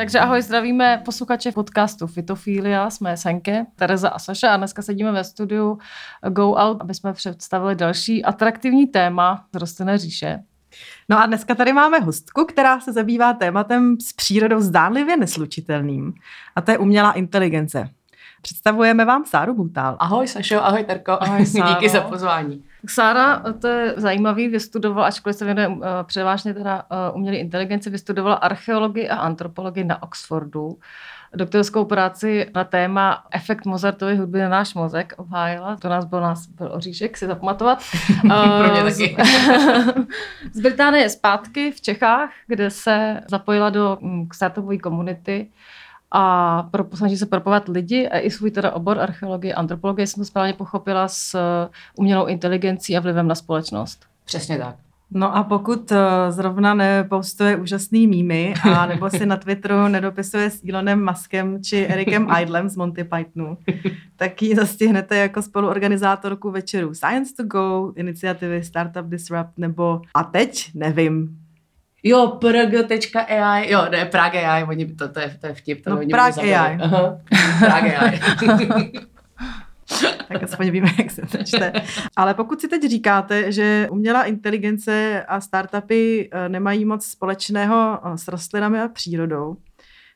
Takže ahoj, zdravíme posluchače podcastu Fitofilia, jsme Senke, Tereza a Saša a dneska sedíme ve studiu Go Out, aby jsme představili další atraktivní téma z rostlinné říše. No a dneska tady máme hostku, která se zabývá tématem s přírodou zdánlivě neslučitelným a to je umělá inteligence. Představujeme vám Sáru Butál. Ahoj Sašo, ahoj Terko, ahoj Sáro. díky za pozvání. Sára, to je zajímavý, vystudovala, ačkoliv se věnuje uh, převážně teda uh, umělé inteligenci, vystudovala archeologii a antropologii na Oxfordu. Doktorskou práci na téma efekt Mozartovy hudby na náš mozek obhájila. To nás byl, nás byl oříšek, si zapamatovat. Pro mě taky. z Británie zpátky v Čechách, kde se zapojila do mm, startupové komunity a pro, snaží se propovat lidi a i svůj teda obor archeologie, antropologie, jsem to správně pochopila, s umělou inteligencí a vlivem na společnost. Přesně tak. No a pokud eh, zrovna nepostuje úžasný mýmy, a nebo si na Twitteru nedopisuje s Elonem Muskem či Erikem Idlem z Monty Pythonu, tak ji zastihnete jako spoluorganizátorku večeru Science to Go, iniciativy Startup Disrupt nebo a teď nevím, Jo, prg.ai, jo, ne, Prague AI, oni, to, to, je, to je vtip. To no, Prague AI. Prague AI. tak aspoň víme, jak se to čte. Ale pokud si teď říkáte, že umělá inteligence a startupy eh, nemají moc společného eh, s rostlinami a přírodou,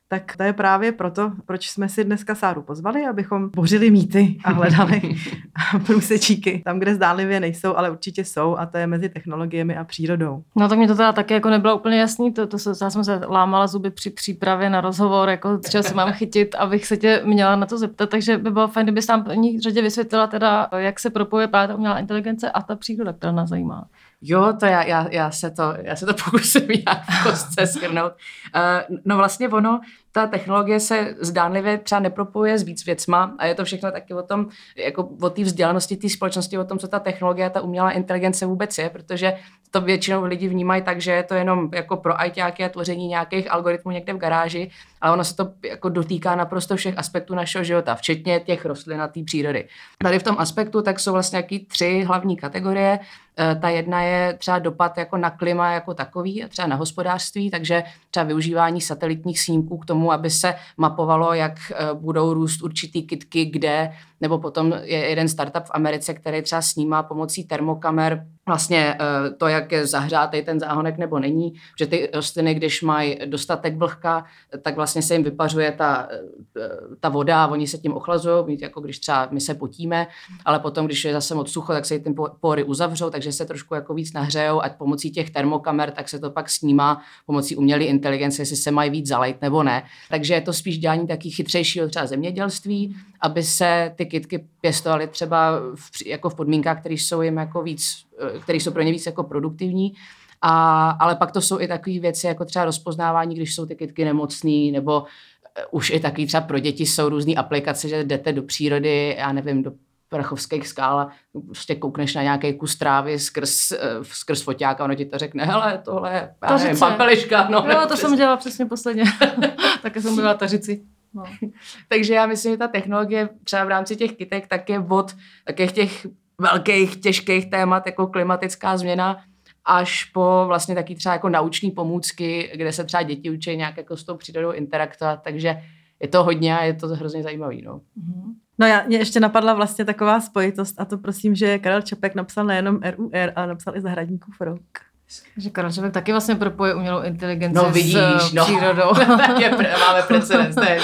tak to je právě proto, proč jsme si dneska Sáru pozvali, abychom bořili mýty a hledali průsečíky tam, kde zdánlivě nejsou, ale určitě jsou a to je mezi technologiemi a přírodou. No tak mi to teda také jako nebylo úplně jasný, to, to se, já jsem se lámala zuby při přípravě na rozhovor, jako z čeho se mám chytit, abych se tě měla na to zeptat, takže by bylo fajn, kdyby tam v první řadě vysvětlila teda, jak se propojuje právě ta umělá inteligence a ta příroda, která nás zajímá. Jo, to já, já, já, se to, já se to pokusím nějak kostce schrnout. Uh, no vlastně ono, ta technologie se zdánlivě třeba nepropojuje s víc věcma a je to všechno taky o tom, jako o té vzdělanosti té společnosti, o tom, co ta technologie, ta umělá inteligence vůbec je, protože to většinou lidi vnímají tak, že je to jenom jako pro ITáky a tvoření nějakých algoritmů někde v garáži, ale ono se to jako dotýká naprosto všech aspektů našeho života, včetně těch rostlin a té přírody. Tady v tom aspektu tak jsou vlastně nějaký tři hlavní kategorie. Eh, ta jedna je třeba dopad jako na klima jako takový, třeba na hospodářství, takže třeba využívání satelitních snímků k tomu, aby se mapovalo, jak eh, budou růst určitý kytky, kde, nebo potom je jeden startup v Americe, který třeba snímá pomocí termokamer vlastně eh, to, jak je zahřátej ten záhonek nebo není, že ty rostliny, když mají dostatek vlhka, tak vlastně se jim vypařuje ta, eh, ta voda a oni se tím ochlazují, jako když třeba my se potíme, ale potom, když je zase moc sucho, tak se ty pory uzavřou, takže se trošku jako víc nahřejou a pomocí těch termokamer, tak se to pak snímá pomocí umělé inteligence, jestli se mají víc zalejt nebo ne. Takže je to spíš dělání taky chytřejšího třeba zemědělství, aby se ty kytky pěstovaly třeba v, jako v podmínkách, které jsou jim jako víc Eh, které jsou pro ně víc jako produktivní. A, ale pak to jsou i takové věci, jako třeba rozpoznávání, když jsou ty kytky nemocný, nebo eh, už i taky třeba pro děti jsou různé aplikace, že jdete do přírody, já nevím, do prachovských skál a prostě koukneš na nějaký kus trávy skrz, eh, skrz foťák a ono ti to řekne, hele, tohle je, já nevím, papeliška. No, jo, to jsem dělala přesně posledně. Také jsem byla tařici. No. Takže já myslím, že ta technologie třeba v rámci těch kytek tak je od takých těch velkých, těžkých témat, jako klimatická změna, až po vlastně taky třeba jako nauční pomůcky, kde se třeba děti učí nějak jako s tou přírodou interaktovat, takže je to hodně a je to hrozně zajímavý. No. Mm-hmm. No já, mě ještě napadla vlastně taková spojitost a to prosím, že Karel Čepek napsal nejenom RUR, ale napsal i Zahradníkův rok. Že Karel Čepek taky vlastně propoje umělou inteligenci no, vidíš, s no. přírodou. je, máme precedens, to je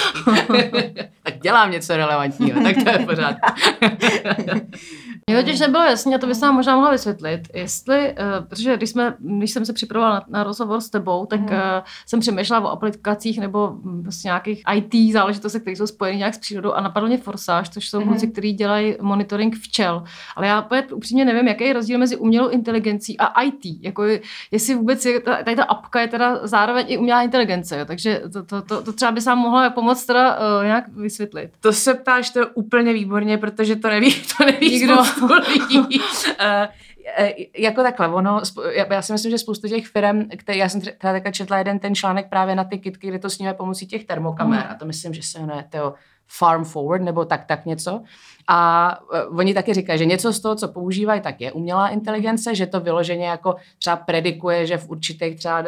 tak dělám něco relevantního, tak to je pořád. Mně totiž nebylo jasně, a to bys nám možná mohla vysvětlit, jestli, uh, protože když, jsme, když jsem se připravovala na, na rozhovor s tebou, tak mm. uh, jsem přemýšlela o aplikacích nebo vlastně nějakých IT záležitostech, které jsou spojeny nějak s přírodou a napadlo mě Forsage, což jsou mm. kluci, kteří dělají monitoring včel. Ale já upřímně nevím, jaký je rozdíl mezi umělou inteligencí a IT. Jako jestli vůbec je, tady ta apka je teda zároveň i umělá inteligence, jo? takže to, to, to, to třeba by se mohla pomoct teda uh, nějak vysvětlit. To se ptáš to úplně výborně, protože to neví, to neví Nikdo lidí. uh, jako takhle, ono, já si myslím, že spoustu těch firm, které já jsem třeba četla jeden ten článek právě na ty kitky, kde to sníme pomocí těch termokamer, mm. a to myslím, že se jmenuje, Teo, farm forward nebo tak tak něco. A uh, oni taky říkají, že něco z toho, co používají, tak je umělá inteligence, že to vyloženě jako třeba predikuje, že v určitých třeba uh,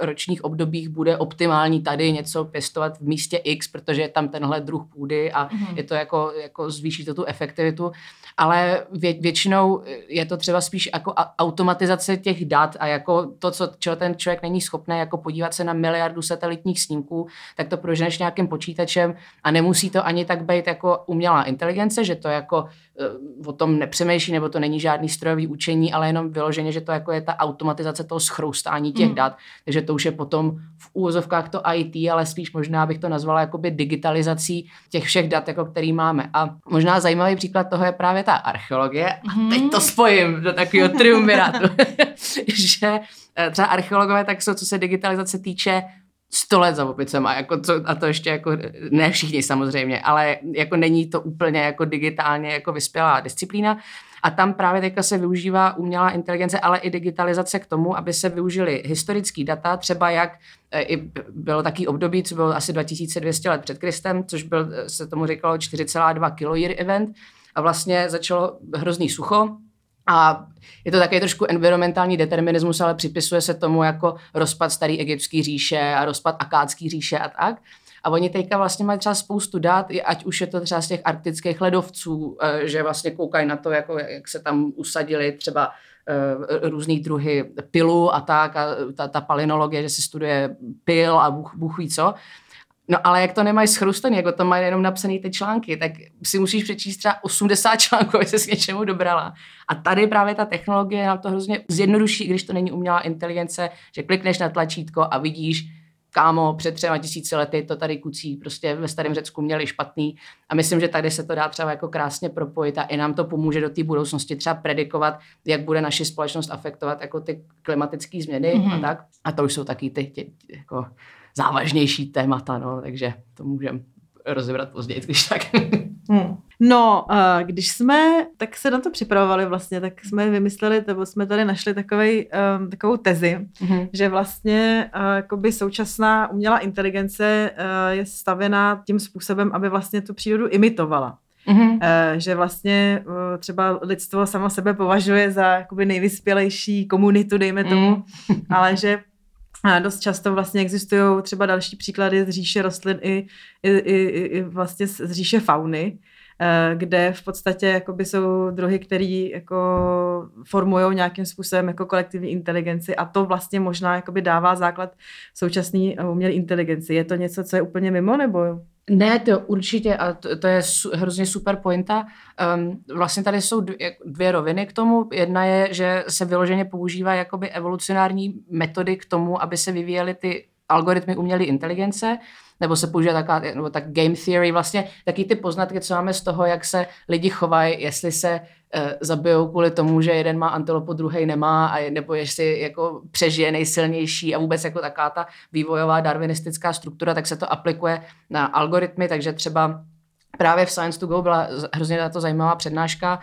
ročních obdobích bude optimální tady něco pěstovat v místě X, protože je tam tenhle druh půdy a mm-hmm. je to jako, jako zvýší to tu efektivitu ale vě, většinou je to třeba spíš jako automatizace těch dat a jako to, co, čeho ten člověk není schopný jako podívat se na miliardu satelitních snímků, tak to proženeš nějakým počítačem a nemusí to ani tak být jako umělá inteligence, že to jako Eh, o tom nepřemýšlí, nebo to není žádný strojový učení, ale jenom vyloženě, že to jako je ta automatizace toho schroustání těch mm. dat, takže to už je potom v úvozovkách to IT, ale spíš možná bych to nazvala jakoby digitalizací těch všech dat, jako který máme. A možná zajímavý příklad toho je právě ta archeologie. A mhm. teď to spojím do takového triumvirátu, že eh, třeba archeologové tak jsou, co se digitalizace týče, sto let za opicem a, jako co, a to ještě jako, ne všichni samozřejmě, ale jako není to úplně jako digitálně jako vyspělá disciplína. A tam právě teďka se využívá umělá inteligence, ale i digitalizace k tomu, aby se využili historické data, třeba jak e, i bylo taký období, co bylo asi 2200 let před Kristem, což byl, se tomu říkalo 4,2 kiloyear event a vlastně začalo hrozný sucho, a je to také trošku environmentální determinismus, ale připisuje se tomu jako rozpad staré egyptské říše a rozpad akádské říše a tak. A oni teďka vlastně mají třeba spoustu dát, ať už je to třeba z těch arktických ledovců, eh, že vlastně koukají na to, jako, jak se tam usadili třeba eh, různý druhy pilu a tak, a ta, ta palinologie, že se studuje pil a bůh, bůh ví co. No ale jak to nemají schrustený, jako to mají jenom napsané ty články, tak si musíš přečíst třeba 80 článků, aby se s něčemu dobrala. A tady právě ta technologie nám to hrozně zjednoduší, když to není umělá inteligence, že klikneš na tlačítko a vidíš, kámo, před třema tisíci lety to tady kucí prostě ve starém Řecku měli špatný a myslím, že tady se to dá třeba jako krásně propojit a i nám to pomůže do té budoucnosti třeba predikovat, jak bude naši společnost afektovat jako ty klimatické změny mm-hmm. a mhm. tak. A to už jsou taky ty, ty jako závažnější témata, no, takže to můžeme rozebrat později, když tak. Hmm. No, když jsme tak se na to připravovali vlastně, tak jsme vymysleli, nebo jsme tady našli takovej, um, takovou tezi, mm-hmm. že vlastně uh, současná umělá inteligence uh, je stavěná tím způsobem, aby vlastně tu přírodu imitovala. Mm-hmm. Že vlastně uh, třeba lidstvo samo sebe považuje za jakoby nejvyspělejší komunitu, dejme tomu, mm. ale že a dost často vlastně existují třeba další příklady z říše rostlin i, i, i, i vlastně z říše fauny, eh, kde v podstatě jsou druhy, které jako formují nějakým způsobem jako kolektivní inteligenci a to vlastně možná dává základ současné umělé inteligenci. Je to něco, co je úplně mimo, nebo ne, to určitě, a to, to je su, hrozně super pointa. Um, vlastně tady jsou dvě, dvě roviny k tomu. Jedna je, že se vyloženě používá jakoby evolucionární metody k tomu, aby se vyvíjely ty algoritmy umělé inteligence nebo se používá taková, nebo tak game theory, vlastně taky ty poznatky, co máme z toho, jak se lidi chovají, jestli se e, zabijou kvůli tomu, že jeden má antilopu, druhý nemá, a, nebo jestli jako přežije nejsilnější a vůbec jako taká ta vývojová darwinistická struktura, tak se to aplikuje na algoritmy, takže třeba Právě v Science to Go byla hrozně to zajímavá přednáška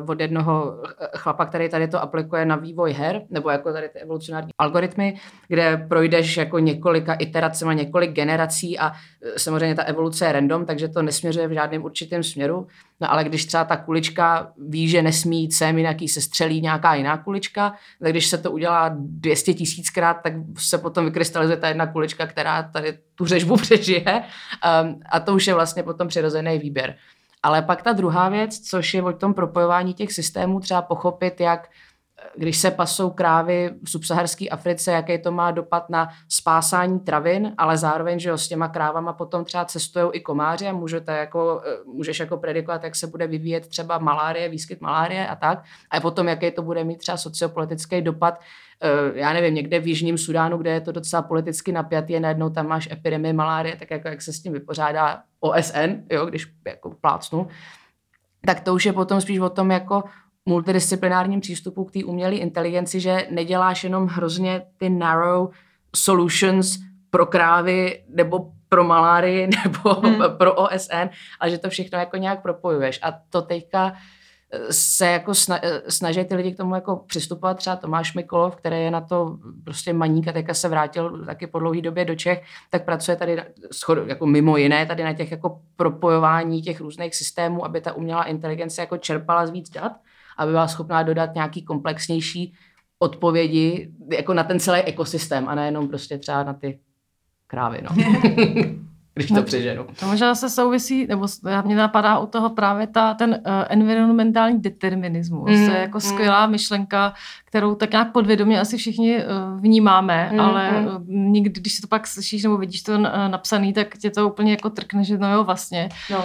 uh, od jednoho chlapa, který tady to aplikuje na vývoj her, nebo jako tady ty evolucionární algoritmy, kde projdeš jako několika iteracemi, několik generací a eh, samozřejmě ta evoluce je random, takže to nesměřuje v žádném určitém směru. No ale když třeba ta kulička ví, že nesmí jít sem, jinak se střelí nějaká jiná kulička, tak když se to udělá 200 tisíckrát, tak se potom vykrystalizuje ta jedna kulička, která tady tu řežbu přežije. Um, a to už je vlastně potom přirozený výběr. Ale pak ta druhá věc, což je o tom propojování těch systémů, třeba pochopit, jak když se pasou krávy v subsaharské Africe, jaký to má dopad na spásání travin, ale zároveň, že jo, s těma krávama potom třeba cestují i komáři a můžete jako, eh, můžeš jako predikovat, jak se bude vyvíjet třeba malárie, výskyt malárie a tak. A potom, jaký to bude mít třeba sociopolitický dopad já nevím, někde v Jižním Sudánu, kde je to docela politicky napjatý, najednou tam máš epidemii malárie, tak jako jak se s tím vypořádá OSN, jo, když jako plácnu, tak to už je potom spíš o tom, jako multidisciplinárním přístupu k té umělé inteligenci, že neděláš jenom hrozně ty narrow solutions pro krávy nebo pro malárii nebo hmm. pro OSN, ale že to všechno jako nějak propojuješ. A to teďka se jako snaží ty lidi k tomu jako přistupovat. Třeba Tomáš Mikolov, který je na to prostě maník a teďka se vrátil taky po dlouhé době do Čech, tak pracuje tady jako mimo jiné tady na těch jako propojování těch různých systémů, aby ta umělá inteligence jako čerpala z víc dat, aby byla schopná dodat nějaký komplexnější odpovědi jako na ten celý ekosystém a nejenom prostě třeba na ty krávy. No. když to no, přeženu. To možná se souvisí, nebo mě napadá u toho právě ta, ten uh, environmentální determinismus. Mm, to je jako mm. skvělá myšlenka, kterou tak nějak podvědomě asi všichni uh, vnímáme, mm, ale mm. Uh, nikdy, když si to pak slyšíš nebo vidíš to uh, napsaný, tak tě to úplně jako trkne, že no jo, vlastně. No. Uh,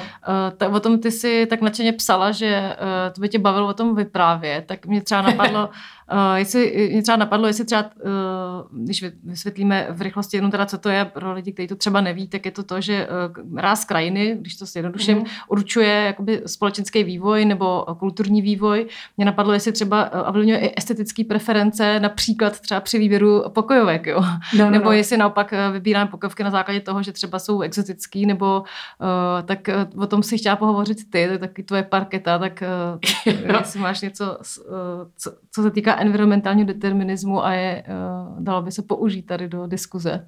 tak o tom ty si tak nadšeně psala, že uh, to by tě bavilo o tom vyprávět, tak mě třeba napadlo, Uh, jestli mě třeba napadlo, jestli třeba, uh, když vysvětlíme v rychlosti jenom teda, co to je pro lidi, kteří to třeba neví, tak je to to, že uh, ráz krajiny, když to zjednoduším, mm. určuje jakoby společenský vývoj nebo kulturní vývoj. Mě napadlo, jestli třeba ovlivňuje i estetické preference, například třeba při výběru pokojovek, jo? No, no, nebo no. jestli naopak vybíráme pokojovky na základě toho, že třeba jsou exotický, nebo tak o tom si chtěla pohovořit ty, to je taky tvoje parketa, tak jestli máš něco, co, co se týká environmentálního determinismu a je, uh, dalo by se použít tady do diskuze.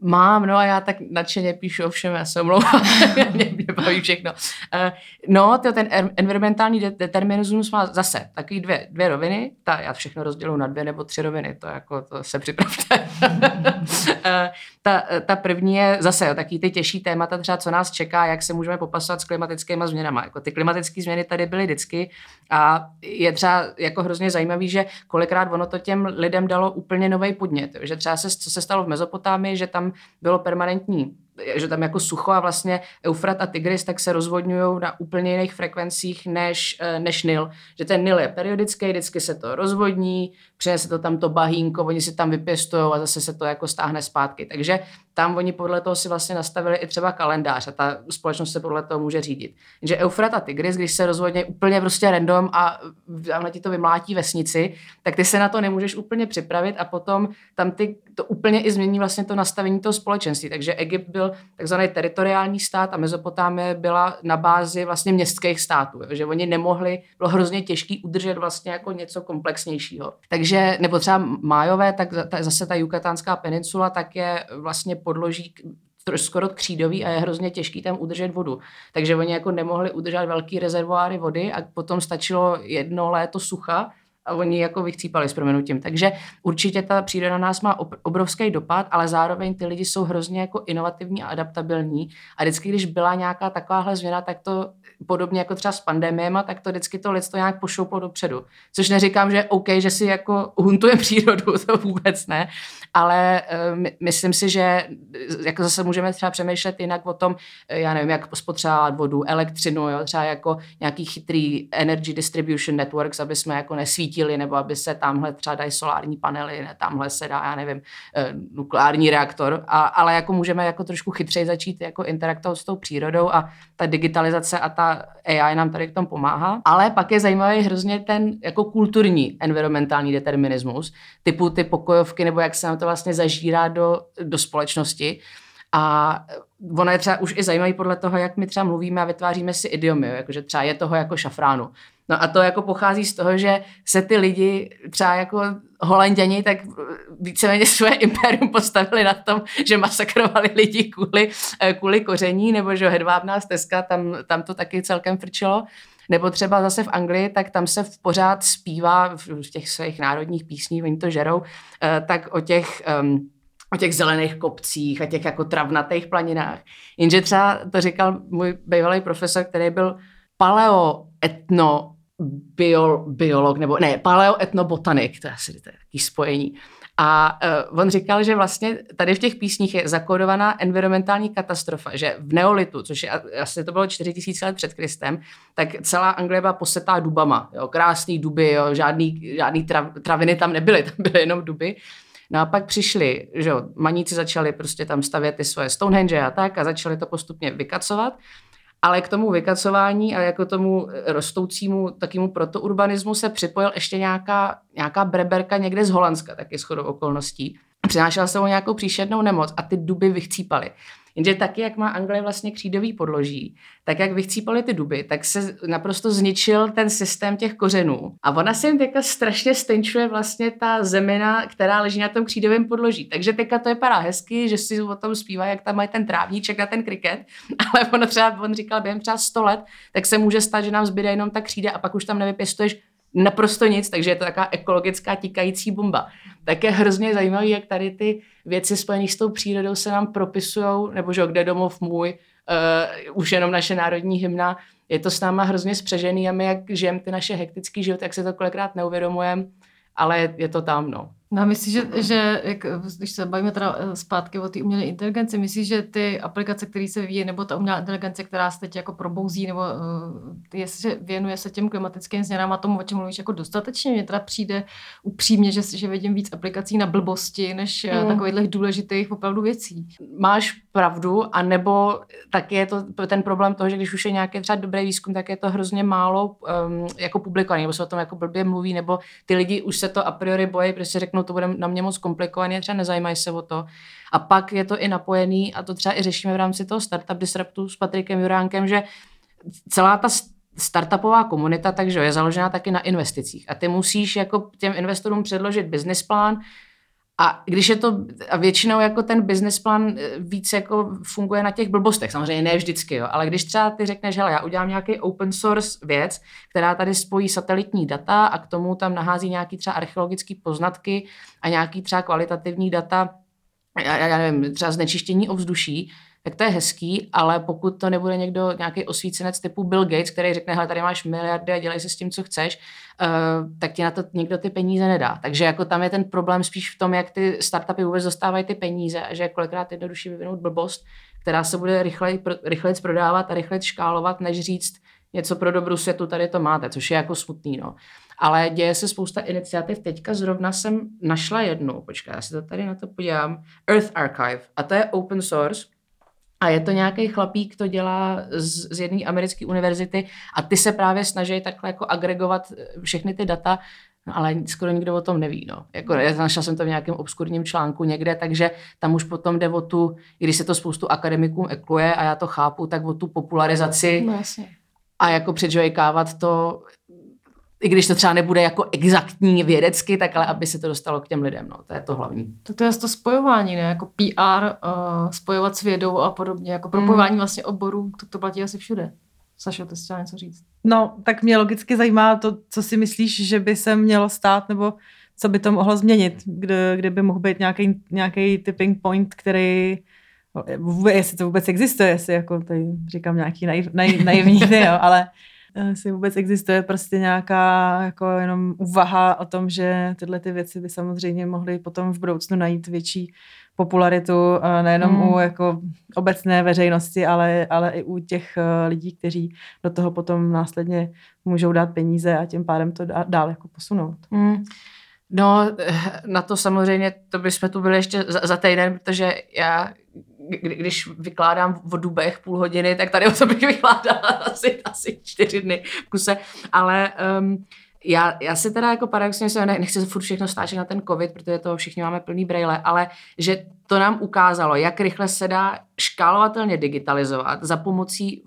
Mám, no a já tak nadšeně píšu o všem, já se omlouvám, mě, mě baví všechno. Uh, no, to, ten environmentální de- determinismus má zase takový dvě, dvě roviny, ta, já všechno rozdělu na dvě nebo tři roviny, to jako, to se připravte. uh, ta, ta první je zase jo, taky ty těžší témata, třeba co nás čeká, jak se můžeme popasovat s klimatickými změnami. Jako ty klimatické změny tady byly vždycky a je třeba jako hrozně zajímavý, že kolikrát ono to těm lidem dalo úplně nový podnět, že třeba se, co se stalo v Mezopotámii, že tam bylo permanentní že tam jako sucho a vlastně Eufrat a Tigris tak se rozvodňují na úplně jiných frekvencích než, eh, než Nil. Že ten Nil je periodický, vždycky se to rozvodní, přinese to tam to bahínko, oni si tam vypěstují a zase se to jako stáhne zpátky. Takže tam oni podle toho si vlastně nastavili i třeba kalendář a ta společnost se podle toho může řídit. Že Eufrat a Tigris, když se rozvodně úplně prostě random a tamhle ti to vymlátí vesnici, tak ty se na to nemůžeš úplně připravit a potom tam ty to úplně i změní vlastně to nastavení toho společenství. Takže Egypt byl takzvaný teritoriální stát a Mezopotámie byla na bázi vlastně městských států, že oni nemohli, bylo hrozně těžký udržet vlastně jako něco komplexnějšího. Takže, nebo třeba Májové, tak zase ta Yukatánská peninsula, tak je vlastně podloží skoro křídový a je hrozně těžký tam udržet vodu. Takže oni jako nemohli udržet velký rezervoáry vody a potom stačilo jedno léto sucha a oni jako vychcípali s proměnutím. Takže určitě ta příroda nás má obrovský dopad, ale zároveň ty lidi jsou hrozně jako inovativní a adaptabilní a vždycky, když byla nějaká takováhle změna, tak to podobně jako třeba s pandemiema, tak to vždycky to lidstvo nějak pošouplo dopředu. Což neříkám, že OK, že si jako huntuje přírodu, to vůbec ne, ale uh, myslím si, že jako zase můžeme třeba přemýšlet jinak o tom, eh, já nevím, jak spotřebovat vodu, elektřinu, jo, třeba jako nějaký chytrý energy distribution networks, aby jsme jako nesvítili, nebo aby se tamhle třeba dají solární panely, ne, tamhle se dá, já nevím, uh, nukleární reaktor, a, ale jako můžeme jako trošku chytřej začít jako interaktovat s tou přírodou a ta digitalizace a ta AI nám tady k tomu pomáhá. Ale pak je zajímavý hrozně ten jako kulturní environmentální determinismus, typu ty pokojovky, nebo jak se nám to vlastně zažírá do, do společnosti. A ono je třeba už i zajímavý podle toho, jak my třeba mluvíme a vytváříme si idiomy, jakože třeba je toho jako šafránu. No a to jako pochází z toho, že se ty lidi třeba jako holanděni tak víceméně své impérium postavili na tom, že masakrovali lidi kvůli, eh, kvůli koření, nebo že hedvábná stezka, tam, tam to taky celkem frčilo. Nebo třeba zase v Anglii, tak tam se pořád zpívá v těch svých národních písních, oni to žerou, eh, tak o těch o těch zelených kopcích a těch jako travnatých planinách. Jenže třeba to říkal můj bývalý profesor, který byl paleoetno bio, biolog, nebo ne, paleoetnobotanik, to je asi taký spojení. A uh, on říkal, že vlastně tady v těch písních je zakódovaná environmentální katastrofa, že v neolitu, což je asi to bylo 4000 let před Kristem, tak celá Anglie byla posetá dubama, jo, krásný duby, jo, žádný, žádný trav, traviny tam nebyly, tam byly jenom duby. No a pak přišli, že jo, maníci začali prostě tam stavět ty svoje Stonehenge a tak a začali to postupně vykacovat. Ale k tomu vykacování a jako tomu rostoucímu takému protourbanismu se připojil ještě nějaká, nějaká breberka někde z Holandska, taky shodou okolností. Přinášela se o nějakou příšernou nemoc a ty duby vychcípaly. Jenže taky, jak má Anglie vlastně křídový podloží, tak jak vychcípali ty duby, tak se naprosto zničil ten systém těch kořenů. A ona se jim teďka strašně stenčuje vlastně ta zemina, která leží na tom křídovém podloží. Takže teďka to vypadá hezky, že si o tom zpívá, jak tam mají ten trávníček na ten kriket, ale ono třeba, on říkal, během třeba 100 let, tak se může stát, že nám zbyde jenom ta křída a pak už tam nevypěstuješ naprosto nic, takže je to taková ekologická tikající bomba. Tak je hrozně zajímavé, jak tady ty věci spojené s tou přírodou se nám propisují, nebo že kde domov můj, uh, už jenom naše národní hymna, je to s náma hrozně spřežený a my, jak žijeme ty naše hektické životy, tak se to kolikrát neuvědomujeme, ale je to tam, no. No myslíš, že, že jak, když se bavíme teda eh, zpátky o té umělé inteligenci, myslíš, že ty aplikace, které se vyvíjí, nebo ta umělá inteligence, která se teď jako probouzí, nebo uh, jestli věnuje se těm klimatickým změnám a tomu, o čem mluvíš, jako dostatečně, mně teda přijde upřímně, že, že vidím víc aplikací na blbosti, než mm. takových důležitých opravdu věcí. Máš pravdu, a nebo tak je to ten problém toho, že když už je nějaký třeba dobrý výzkum, tak je to hrozně málo um, jako publikovaný, nebo se o tom jako blbě mluví, nebo ty lidi už se to a priori bojí, prostě řeknou, to bude na mě moc komplikované, třeba nezajímají se o to. A pak je to i napojený, a to třeba i řešíme v rámci toho Startup Disruptu s Patrikem Juránkem, že celá ta startupová komunita takže je založená taky na investicích. A ty musíš jako těm investorům předložit business plán, a když je to, a většinou jako ten business plan eh, víc jako funguje na těch blbostech, samozřejmě ne vždycky, jo, ale když třeba ty řekneš, hele, já udělám nějaký open source věc, která tady spojí satelitní data a k tomu tam nahází nějaký třeba archeologické poznatky a nějaký třeba kvalitativní data, já, já nevím, třeba znečištění ovzduší, tak to je hezký, ale pokud to nebude někdo, nějaký osvícenec typu Bill Gates, který řekne, hele, tady máš miliardy a dělej se s tím, co chceš, uh, tak ti na to někdo ty peníze nedá. Takže jako tam je ten problém spíš v tom, jak ty startupy vůbec dostávají ty peníze a že je kolikrát jednodušší vyvinout blbost, která se bude rychleji, rychleji prodávat a rychleji škálovat, než říct něco pro dobru světu, tady to máte, což je jako smutný. No. Ale děje se spousta iniciativ. Teďka zrovna jsem našla jednu, počkej, já si to tady na to podívám, Earth Archive. A to je open source, a je to nějaký chlapík, to dělá z, z jedné americké univerzity a ty se právě snaží takhle jako agregovat eh, všechny ty data, no, ale skoro nikdo o tom neví. No. Jako, já našla jsem to v nějakém obskurním článku někde, takže tam už potom jde o tu, i když se to spoustu akademikům ekluje a já to chápu, tak o tu popularizaci no, jasně. a jako předžojkávat to i když to třeba nebude jako exaktní vědecky, tak ale aby se to dostalo k těm lidem, no, to je to hlavní. Tak to je to spojování, ne, jako PR, uh, spojovat s vědou a podobně, jako propojování mm. vlastně oborů, to, to platí asi všude. Sašo, ty chtěla něco říct? No, tak mě logicky zajímá to, co si myslíš, že by se mělo stát, nebo co by to mohlo změnit, kde, kde by mohl být nějaký, nějaký tipping point, který vůbec, jestli to vůbec existuje, jestli jako tady říkám nějaký naiv, naiv, naivní, jo, ale jestli vůbec existuje prostě nějaká jako jenom úvaha o tom, že tyhle ty věci by samozřejmě mohly potom v budoucnu najít větší popularitu nejenom mm. u jako obecné veřejnosti, ale, ale i u těch eh, lidí, kteří do toho potom následně můžou dát peníze a tím pádem to dál jako posunout. Mm. No, eh, na to samozřejmě, to bychom tu byli ještě za, za týden, protože já kdy, když vykládám v dubech půl hodiny, tak tady o to bych vykládala asi, asi čtyři dny v kuse, ale um, já, já si teda jako paradoxně se nechci furt všechno stáčet na ten covid, protože to všichni máme plný brejle, ale že to nám ukázalo, jak rychle se dá škálovatelně digitalizovat za pomocí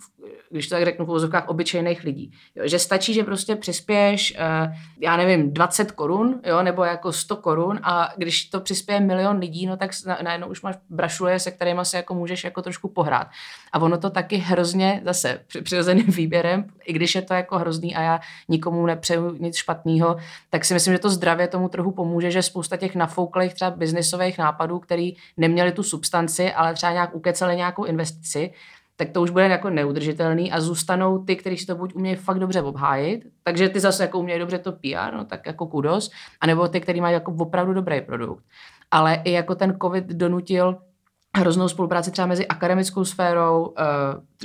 když to tak řeknu v úvozovkách, obyčejných lidí. Jo, že stačí, že prostě přispěješ, uh, já nevím, 20 korun, jo, nebo jako 100 korun a když to přispěje milion lidí, no tak najednou už máš brašuje, se kterými se jako můžeš jako trošku pohrát. A ono to taky hrozně zase přirozeným výběrem, i když je to jako hrozný a já nikomu nepřeju nic špatného, tak si myslím, že to zdravě tomu trochu pomůže, že spousta těch nafouklých třeba biznisových nápadů, který neměli tu substanci, ale třeba nějak ukecali nějakou investici, tak to už bude jako neudržitelný a zůstanou ty, kteří si to buď umějí fakt dobře obhájit, takže ty zase jako umějí dobře to PR, no tak jako kudos, anebo ty, kteří mají jako opravdu dobrý produkt. Ale i jako ten covid donutil hroznou spolupráci třeba mezi akademickou sférou, uh,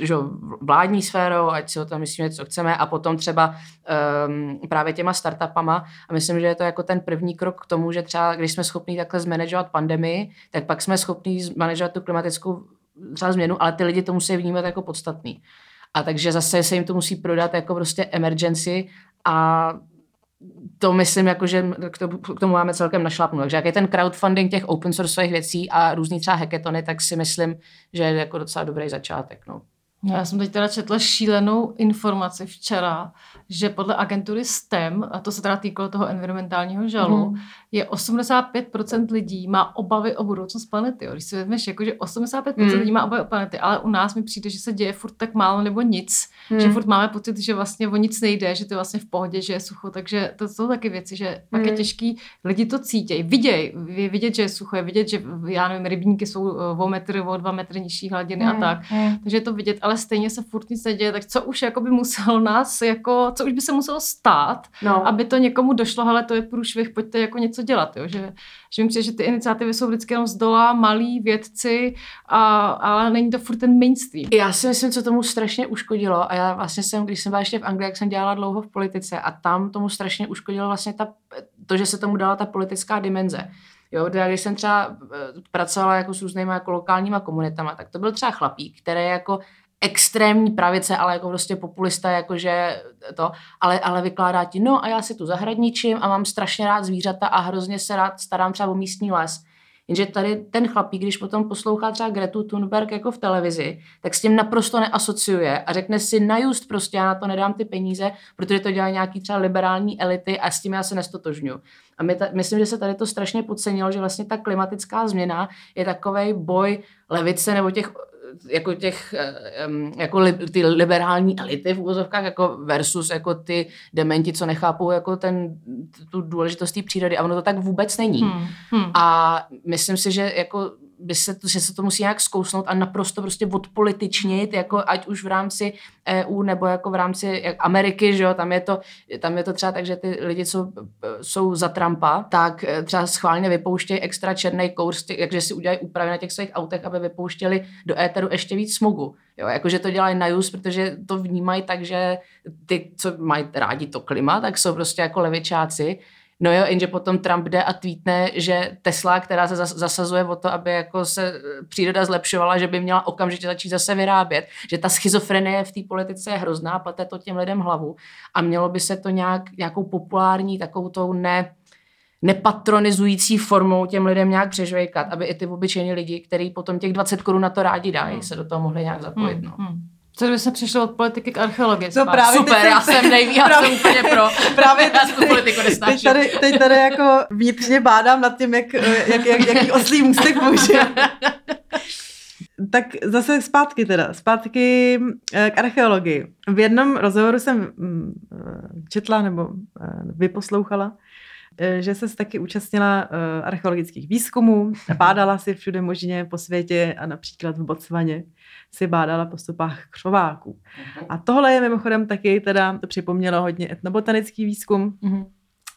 že vládní sférou, ať si o tom myslíme, co chceme, a potom třeba um, právě těma startupama. A myslím, že je to jako ten první krok k tomu, že třeba když jsme schopni takhle zmanagovat pandemii, tak pak jsme schopni zmanagovat tu klimatickou třeba změnu, ale ty lidi to musí vnímat jako podstatný. A takže zase se jim to musí prodat jako prostě emergency a to myslím, jako, že k tomu, máme celkem našlapnout. Takže jak je ten crowdfunding těch open sourceových věcí a různý třeba hackatony, tak si myslím, že je jako docela dobrý začátek. No. No, já jsem teď teda četla šílenou informaci včera, že podle agentury STEM, a to se teda týkalo toho environmentálního žalu, mm. je 85% lidí má obavy o budoucnost planety. Jo. Když si vezmeš, jako, že 85% mm. lidí má obavy o planety, ale u nás mi přijde, že se děje furt tak málo nebo nic, mm. že furt máme pocit, že vlastně o nic nejde, že to je vlastně v pohodě, že je sucho, takže to jsou taky věci, že mm. pak je hmm. těžký, lidi to cítějí, vidějí, je vidět, že je sucho, je vidět, že já nevím, rybníky jsou o metr, o dva metry nižší hladiny mm. a hmm. tak, mm. takže je to vidět, ale stejně se furt nic neděje, tak co už jako by muselo nás, jako, co už by se muselo stát, no. aby to někomu došlo, ale to je průšvih, pojďte jako něco dělat, jo? Že, že mi přijde, že ty iniciativy jsou vždycky jenom z dola, malí vědci, a, ale není to furt ten mainstream. Já si myslím, co tomu strašně uškodilo a já vlastně jsem, když jsem byla ještě v Anglii, jak jsem dělala dlouho v politice a tam tomu strašně uškodilo vlastně ta, to, že se tomu dala ta politická dimenze. Jo, když jsem třeba eh, pracovala jako s různými jako lokálníma komunitama, tak to byl třeba chlapík, který jako extrémní pravice, ale jako prostě populista, jakože to, ale, ale vykládá ti, no a já si tu zahradničím a mám strašně rád zvířata a hrozně se rád starám třeba o místní les. Jenže tady ten chlapík, když potom poslouchá třeba Gretu Thunberg jako v televizi, tak s tím naprosto neasociuje a řekne si na just prostě já na to nedám ty peníze, protože to dělají nějaký třeba liberální elity a s tím já se nestotožňuji. A my ta, myslím, že se tady to strašně podcenilo, že vlastně ta klimatická změna je takový boj levice nebo těch jako těch, jako li, ty liberální elity v úvozovkách jako versus jako ty dementi, co nechápou jako ten, tu důležitost té přírody a ono to tak vůbec není. Hmm. Hmm. A myslím si, že jako by se, že se to musí nějak zkousnout a naprosto prostě odpolitičnit, jako ať už v rámci EU nebo jako v rámci Ameriky, že jo, tam je to, tam je to třeba tak, že ty lidi, co jsou za Trumpa, tak eh, třeba schválně vypouštějí extra černý kous, takže si udělají úpravy na těch svých autech, aby vypouštěli do éteru ještě víc smogu. Jo, jakože to dělají na jus, protože to vnímají tak, že ty, co mají rádi to klima, tak jsou prostě jako levičáci No jo, jenže potom Trump jde a tweetne, že Tesla, která se zasazuje o to, aby jako se eh, příroda zlepšovala, že by měla okamžitě začít zase vyrábět, že ta schizofrenie v té politice je hrozná, plete to těm lidem hlavu a mělo by se to nějak, nějakou populární, takovou tou ne, nepatronizující formou těm lidem nějak přežvejkat, aby i ty obyčejní lidi, kteří potom těch 20 korun na to rádi dají, hmm. se do toho mohli nějak zapojit. Hmm. No. Hmm. Co kdyby se přišlo od politiky k archeologii? To právě Super, já jsem nejvíc, já jsem úplně pro. Právě já tu politiku teď tady, teď tady jako vnitřně bádám nad tím, jak, jak, jak, jaký oslý můstek může. tak zase zpátky teda, zpátky eh, k archeologii. V jednom rozhovoru jsem mm, eh, četla nebo eh, vyposlouchala, že se taky účastnila archeologických výzkumů, bádala si všude možně po světě a například v Botswaně si bádala po stopách křováků. Uh-huh. A tohle je mimochodem taky teda, to připomnělo hodně etnobotanický výzkum, uh-huh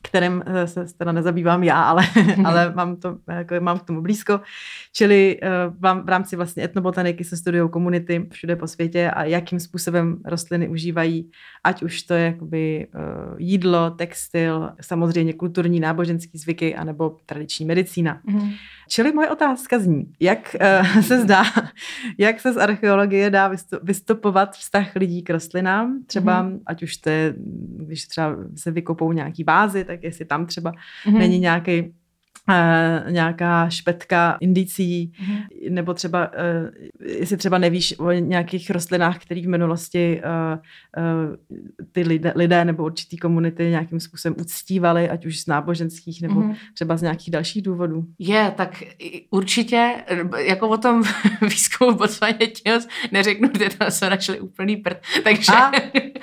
kterým eh, se teda nezabývám já, ale, mm-hmm. ale mám, to, jako mám k tomu blízko. Čili uh, v rámci vlastně etnobotaniky se studují komunity všude po světě a jakým způsobem rostliny užívají, ať už to je jakoby jídlo, textil, samozřejmě kulturní, náboženský zvyky, anebo tradiční medicína. Mm-hmm. Čili moje otázka zní, jak uh, se zdá, jak se z archeologie dá vystupovat vztah lidí k rostlinám, třeba mm-hmm. ať už to je, když třeba se vykopou nějaký bázy, tak jestli tam třeba mm-hmm. není nějaký nějaká špetka indicí, mm-hmm. nebo třeba, uh, jestli třeba nevíš o nějakých rostlinách, které v minulosti uh, ty lidé, lidé nebo určitý komunity nějakým způsobem uctívali, ať už z náboženských nebo mm-hmm. třeba z nějakých dalších důvodů. Je, tak určitě, jako o tom výzkumu Botswaně neřeknu, kde tam se našli úplný prd, takže A,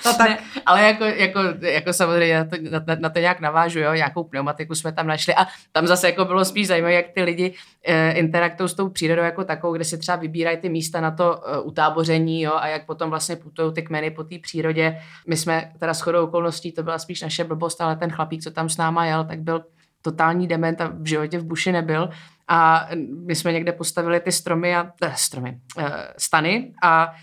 to tak. Ne, ale jako, jako, jako samozřejmě na to, na, na to nějak navážu, jo, nějakou pneumatiku jsme tam našli a tam zase jako bylo spíš zajímavé, jak ty lidi e, interaktují s tou přírodou jako takovou, kde si třeba vybírají ty místa na to e, utáboření jo, a jak potom vlastně putují ty kmeny po té přírodě. My jsme teda shodou okolností, to byla spíš naše blbost, ale ten chlapík, co tam s náma jel, tak byl totální dement a v životě v buši nebyl. A my jsme někde postavili ty stromy a eh, stromy, eh, stany a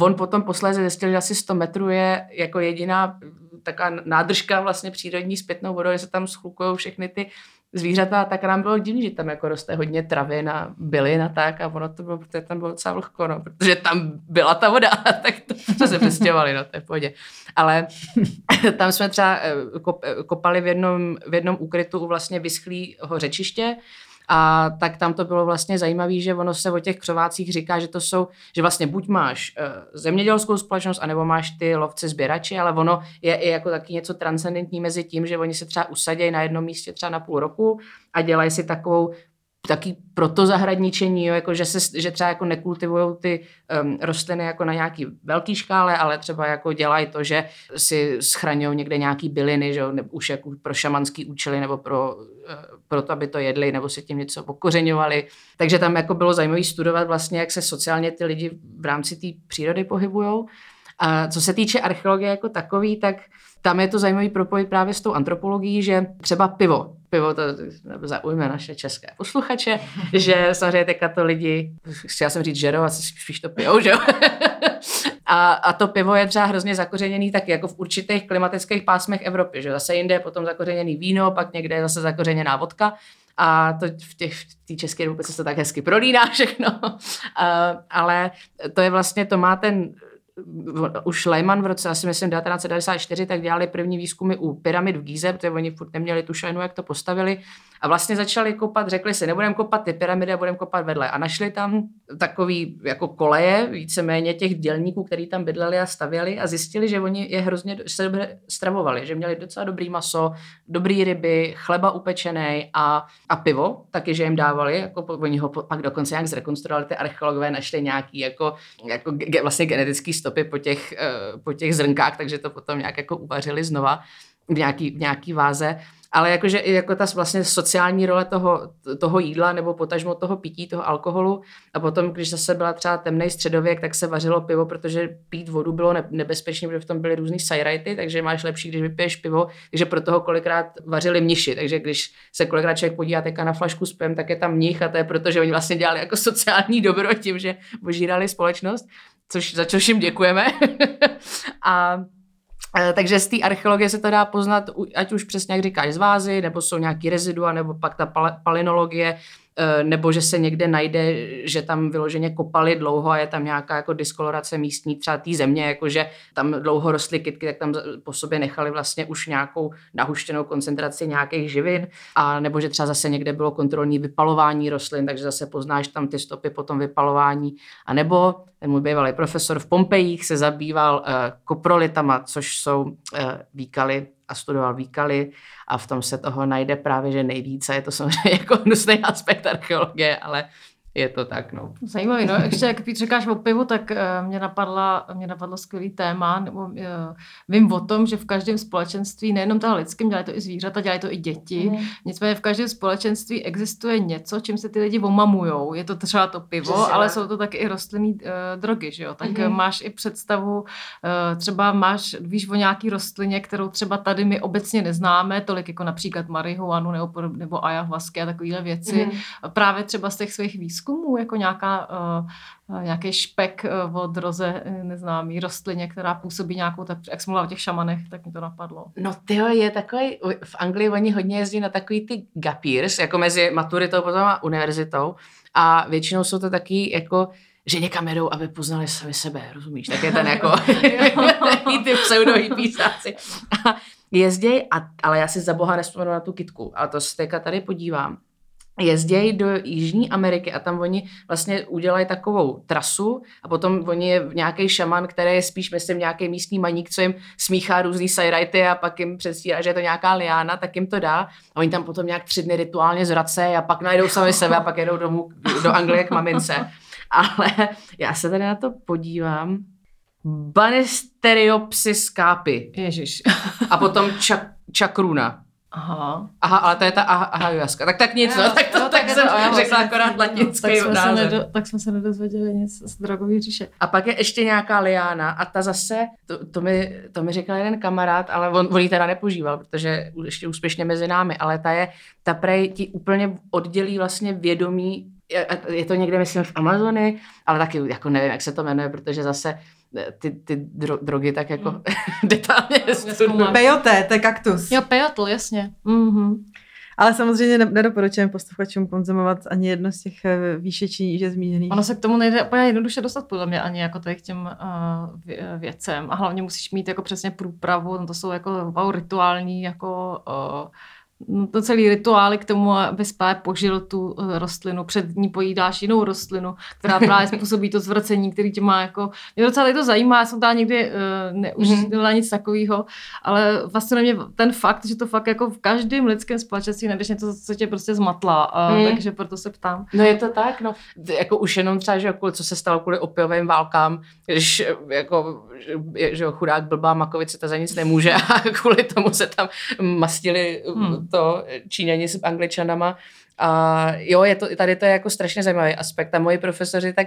on potom posléze zjistil, že asi 100 metrů je jako jediná taková nádržka vlastně přírodní s pitnou vodou, že se tam schlukují všechny ty zvířata, tak nám bylo divný, že tam jako roste hodně travy na bylin a tak a ono to bylo, protože tam bylo docela vlhko, no, protože tam byla ta voda, tak to, to se přestěhovali, no, to je v pohodě. Ale tam jsme třeba eh, eh, kopali v jednom, v jednom úkrytu u vlastně vyschlého řečiště, a tak tam to bylo vlastně zajímavé, že ono se o těch křovácích říká, že to jsou, že vlastně buď máš uh, zemědělskou společnost, anebo máš ty lovce sběrači, ale ono je i jako taky něco transcendentní mezi tím, že oni se třeba usadějí na jednom místě třeba na půl roku a dělají si takovou taky proto zahradničení, jo, jako že, se, že třeba jako nekultivují ty um, rostliny jako na nějaký velký škále, ale třeba jako dělají to, že si schraňují někde nějaký byliny, že ne, už jako pro šamanský účely nebo pro, uh, pro to, aby to jedli nebo si tím něco pokořeňovali. Takže tam jako bylo zajímavé studovat vlastně, jak se sociálně ty lidi v rámci té přírody pohybujou. A co se týče archeologie jako takový, tak tam je to zajímavý propojit právě s tou antropologií, že třeba pivo, pivo to zaujme naše české posluchače, že samozřejmě teďka to lidi, chtěla jsem říct žerou, a spíš to pijou, že jo? A, a to pivo je třeba hrozně zakořeněný taky jako v určitých klimatických pásmech Evropy, že zase jinde je potom zakořeněný víno, pak někde je zase zakořeněná vodka a to v těch v té České republice se to tak hezky prolíná všechno. Uh, ale to je vlastně, to má ten už Lehman v roce, asi myslím 1994, tak dělali první výzkumy u pyramid v Gíze, protože oni furt neměli tu šajnu, jak to postavili. A vlastně začali kopat, řekli si, nebudeme kopat ty pyramidy, budeme kopat vedle. A našli tam takový jako koleje, víceméně těch dělníků, kteří tam bydleli a stavěli a zjistili, že oni je hrozně se dobře stravovali, že měli docela dobrý maso, dobrý ryby, chleba upečený a, a pivo, taky, že jim dávali, jako oni ho pak dokonce nějak zrekonstruovali, ty archeologové našli nějaký jako, jako ge, vlastně genetický stopy po těch, uh, po těch zrnkách, takže to potom nějak jako uvařili znova v nějaký, v nějaký váze. Ale jakože i jako ta vlastně sociální role toho, toho jídla nebo potažmo toho pití, toho alkoholu. A potom, když zase byla třeba temný středověk, tak se vařilo pivo, protože pít vodu bylo nebezpečné, protože v tom byly různý sajrajty, takže máš lepší, když vypiješ pivo, takže pro toho kolikrát vařili mniši, takže když se kolikrát člověk podívá teďka na flašku s pivem, tak je tam mnich a to je proto, že oni vlastně dělali jako sociální dobro tím, že požírali společnost, což, za což jim děkujeme. a Eh, takže z té archeologie se to dá poznat, ať už přesně jak říkáš, z vázy, nebo jsou nějaký rezidua, nebo pak ta palinologie, Eh, nebo že se někde najde, že tam vyloženě kopali dlouho a je tam nějaká jako diskolorace místní třeba té země, jakože tam dlouho rostly kytky, tak tam po sobě nechali vlastně už nějakou nahuštěnou koncentraci nějakých živin a nebo že třeba zase někde bylo kontrolní vypalování rostlin, takže zase poznáš tam ty stopy po tom vypalování. A nebo ten můj bývalý profesor v Pompejích se zabýval uh, koprolitama, což jsou uh, výkaly a studoval výkaly a v tom se toho najde právě, že nejvíce. Je to samozřejmě jako hnusný aspekt archeologie, ale je to tak, no. Zajímavý, no. Ještě jak ty říkáš o pivu, tak uh, mě, napadla, mě napadlo skvělý téma, nebo uh, vím o tom, že v každém společenství, nejenom toho lidském, dělají to i zvířata, dělají to i děti, mm. nicméně v každém společenství existuje něco, čím se ty lidi omamujou. Je to třeba to pivo, Přesně. ale jsou to taky i rostlinné uh, drogy, že jo. Tak mm. máš i představu, uh, třeba máš, víš o nějaký rostlině, kterou třeba tady my obecně neznáme, tolik jako například marihuanu nebo, nebo ayahuasca a takovéhle věci, mm. právě třeba z těch svých výzkumů výzkumů, jako nějaká, uh, nějaký špek uh, od roze neznámý rostlině, která působí nějakou, tak, jak jsem o těch šamanech, tak mi to napadlo. No tyjo, je takový, v Anglii oni hodně jezdí na takový ty gapirs, jako mezi maturitou potom a univerzitou a většinou jsou to taky jako že někam jedou, aby poznali sami sebe, rozumíš? Tak je ten jako ty pseudo písáci. Jezděj, a, ale já si za boha nespomenu na tu kitku, ale to se teďka tady podívám jezdějí do Jižní Ameriky a tam oni vlastně udělají takovou trasu a potom oni je nějaký šaman, který je spíš, myslím, nějaký místní maník, co jim smíchá různý sajrajty a pak jim předstírá, že je to nějaká liána, tak jim to dá. A oni tam potom nějak tři dny rituálně zvracejí a pak najdou sami sebe a pak jedou domů do Anglie k mamince. Ale já se tady na to podívám. Banisteriopsis kápy. Ježiš. A potom čak, čakruna. Aha. Aha, ale to je ta aha, aha jaska. Tak tak nic, no, tak, to, no, tak, tak jsem to, řekla akorát latinský tak jsme, se nedo, tak jsme se nedozvěděli nic z drogový říše. A pak je ještě nějaká liána a ta zase, to, to, mi, to mi říkal jeden kamarád, ale on, on ji teda nepožíval, protože ještě úspěšně mezi námi, ale ta je, ta prej ti úplně oddělí vlastně vědomí je to někde, myslím, v Amazony, ale taky jako nevím, jak se to jmenuje, protože zase ty, ty dro, drogy tak jako mm. detailně Peyote, to je kaktus. Jo, peyotl, jasně. Mm-hmm. Ale samozřejmě nedoporučujeme posluchačům konzumovat ani jedno z těch eh, výše či níže zmíněných. Ono se k tomu nejde úplně jednoduše dostat, podle mě, ani jako tady k těm uh, věcem. A hlavně musíš mít jako přesně průpravu, no to jsou jako rituální jako uh, to celý rituály k tomu, aby právě požil tu eh, rostlinu, před ní pojídáš jinou rostlinu, která právě způsobí to zvracení, který tě má jako, mě docela to zajímá, já jsem tam někdy uh, neužila mm-hmm. nic takového, ale vlastně mě ten fakt, že to fakt jako v každém lidském společenství najdeš něco, co tě prostě zmatla, uh, mm. takže proto se ptám. No je to tak, no, jako už jenom třeba, že jako, co se stalo kvůli opiovým válkám, když jako, že chudák blbá makovice, ta za nic nemůže a kvůli tomu se tam mastili hmm to Číňani s Angličanama. A jo, je to, tady to je jako strašně zajímavý aspekt. A moji profesoři, tak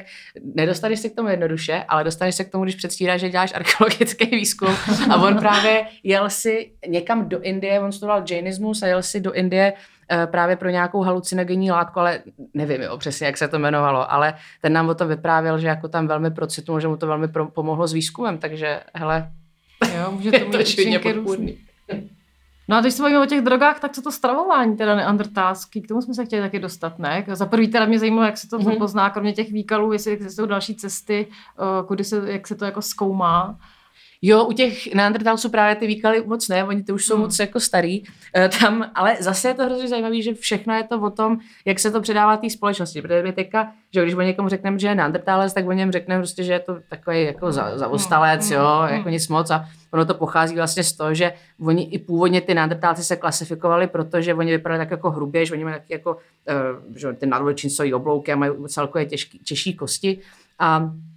nedostaneš se k tomu jednoduše, ale dostaneš se k tomu, když předstíráš, že děláš archeologický výzkum. A on právě jel si někam do Indie, on studoval jainismus a jel si do Indie eh, právě pro nějakou halucinogenní látku, ale nevím jo, přesně, jak se to jmenovalo, ale ten nám o tom vyprávěl, že jako tam velmi procitnul, že mu to velmi pomohlo s výzkumem, takže hele, jo, může to mít to různý. No a když se bavíme o těch drogách, tak co to stravování teda neandertálský, k tomu jsme se chtěli taky dostat, ne? Za prvý teda mě zajímalo, jak se to mm-hmm. pozná, kromě těch výkalů, jestli jsou další cesty, eh, kudy se, jak se to jako zkoumá. Jo, u těch neandertalců právě ty výkaly moc ne, oni ty už jsou hmm. moc jako starý. E, tam, ale zase je to hrozně zajímavé, že všechno je to o tom, jak se to předává té společnosti. Protože my teďka, že když o někomu řekneme, že je neandertálec, tak o něm řekneme prostě, že je to takový jako za, zaostalec, hmm. jo, hmm. jako nic moc. A ono to pochází vlastně z toho, že oni i původně ty neandertálci se klasifikovali, protože oni vypadali tak jako hrubě, že oni mají taky jako, uh, že ty nadvlečnicové oblouky a mají celkově těžký, těžší kosti. A Eh,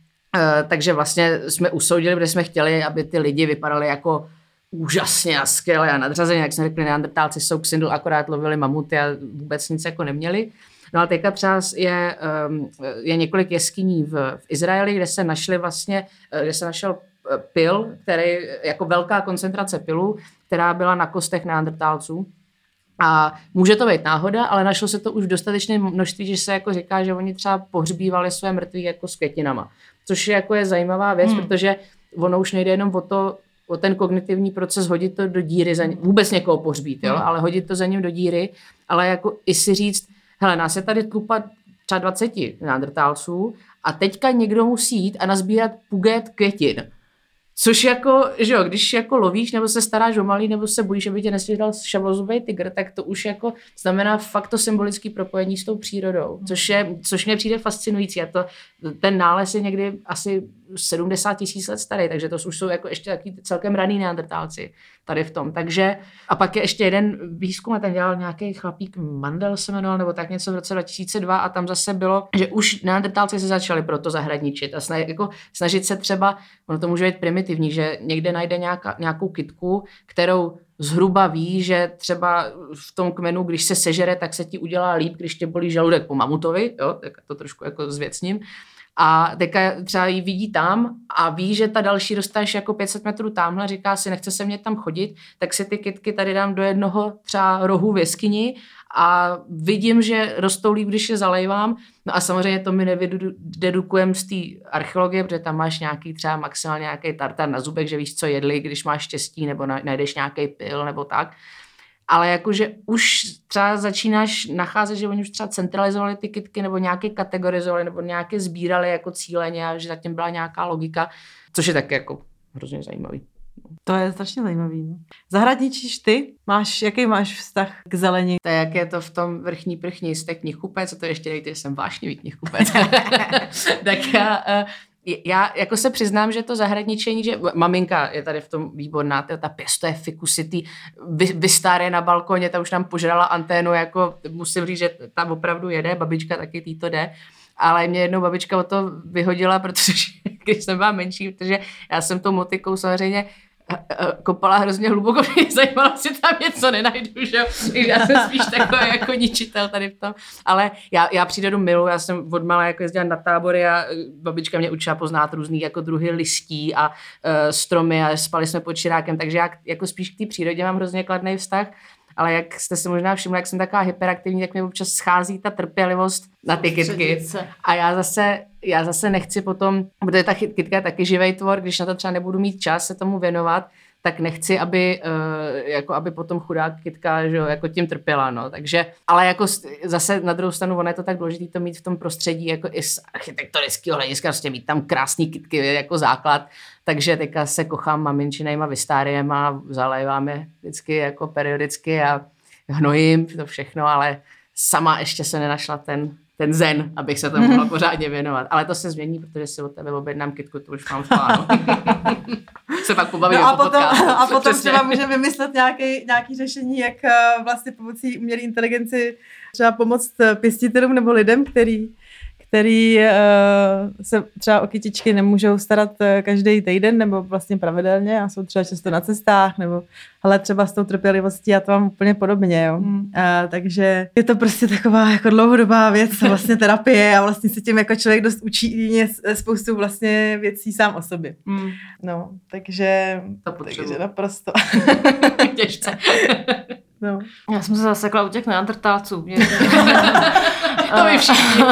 takže vlastně jsme usoudili, protože jsme chtěli, aby ty lidi vypadali jako úžasně a skvěle a nadřazeně, jak jsme řekli, neandertálci jsou ksindl, akorát lovili mamuty a vůbec nic jako neměli. No ale teďka třeba je, ehm, je několik jeskyní v, v Izraeli, kde se našli vlastně, eh, kde se našel eh, pil, který jako velká koncentrace pilu, která byla na kostech neandertálců. A může to být náhoda, ale našlo se to už v dostatečné množství, že se jako říká, že oni třeba pohřbívali své mrtví jako s květinama což je, jako je zajímavá věc, hmm. protože ono už nejde jenom o to, o ten kognitivní proces hodit to do díry, za ně, vůbec někoho pohřbít, jo, hmm. ale hodit to za ním do díry, ale jako i si říct, hele, nás je tady tlupa třeba 20 nádrtálců a teďka někdo musí jít a nazbírat puget květin. Což jako, že jo, když jako lovíš, nebo se staráš o malý, nebo se bojíš, aby tě nesvědal šavlozubý tygr, tak to už jako znamená fakt to symbolické propojení s tou přírodou, což, je, což mě přijde fascinující. A to, ten nález je někdy asi 70 tisíc let starý, takže to už jsou jako ještě taky celkem raný neandertálci tady v tom. Takže a pak je ještě jeden výzkum, a ten dělal nějaký chlapík Mandel se jmenoval, nebo tak něco v roce 2002 a tam zase bylo, že už neandertálci se začali pro to zahradničit a snažit, jako, snažit se třeba, ono to může být primitivní, že někde najde nějaká, nějakou kitku, kterou zhruba ví, že třeba v tom kmenu, když se sežere, tak se ti udělá líp, když tě bolí žaludek po mamutovi, jo, tak to trošku jako zvěcním. A teďka třeba ji vidí tam a ví, že ta další dostáš jako 500 metrů tamhle, říká si, nechce se mě tam chodit, tak si ty kitky tady dám do jednoho třeba rohu v jeskyni a vidím, že rostou líp, když je zalejvám. No a samozřejmě to my nededukujeme z té archeologie, protože tam máš nějaký třeba maximálně nějaký tartar na zubek, že víš, co jedli, když máš štěstí, nebo najdeš nějaký pil, nebo tak ale jakože už třeba začínáš nacházet, že oni už třeba centralizovali ty kitky nebo nějaké kategorizovali nebo nějaké sbírali jako cíleně a že zatím byla nějaká logika, což je tak jako hrozně zajímavý. To je strašně zajímavý. No. Zahradničíš ty? Máš, jaký máš vztah k zelení? To jak je to v tom vrchní prchní, jste knihkupec, a to ještě dejte, jsem vášnivý knihkupec. tak já, uh, já jako se přiznám, že to zahradničení, že maminka je tady v tom výborná, ta, ta pěstuje fikusity, vy, vystáré na balkoně, ta už nám požrala anténu, jako musím říct, že tam opravdu jede, babička taky tý to jde, ale mě jednou babička o to vyhodila, protože když jsem byla menší, protože já jsem tou motikou samozřejmě kopala hrozně hluboko, mě zajímalo, jestli tam něco nenajdu, že. Já jsem spíš takový jako ničitel tady v tom. Ale já, já přírodu milu, já jsem od malé jako jezdila na tábory a e, babička mě učila poznat různý jako druhy listí a uh, stromy a spali jsme pod čirákem, takže já jako spíš k té přírodě mám hrozně kladný vztah ale jak jste si možná všimli, jak jsem taková hyperaktivní, tak mi občas schází ta trpělivost na ty kytky. A já zase, já zase nechci potom, protože ta kytka je taky živý tvor, když na to třeba nebudu mít čas se tomu věnovat, tak nechci, aby, uh, jako aby potom chudá kytka, že jako tím trpěla, no. Takže, ale jako zase na druhou stranu, ono je to tak důležité to mít v tom prostředí, jako i z architektonického hlediska, prostě mít tam krásný kytky jako základ, takže teďka se kochám maminčinejma vystáriem a zalejvám je vždycky jako periodicky a hnojím to všechno, ale sama ještě se nenašla ten, ten zen, abych se tomu mohla pořádně věnovat. Ale to se změní, protože si od tebe objednám kitku, to už mám v plánu. se pak pobavím no a jako potom, podcast. a potom Přesně. třeba můžeme vymyslet nějaký, nějaký řešení, jak eh, vlastně pomocí umělé inteligenci třeba pomoct eh, pěstitelům nebo lidem, který který uh, se třeba o kytičky nemůžou starat uh, každý týden nebo vlastně pravidelně a jsou třeba často na cestách nebo ale třeba s tou trpělivostí já to mám úplně podobně, jo. Hmm. Uh, takže je to prostě taková jako dlouhodobá věc, vlastně terapie a vlastně se tím jako člověk dost učí ně- spoustu vlastně věcí sám o sobě. Hmm. No, takže, To potřebuji. takže naprosto. Těžce. No. Já jsem se zasekla u těch neandertálců. Mě... To vy všichni.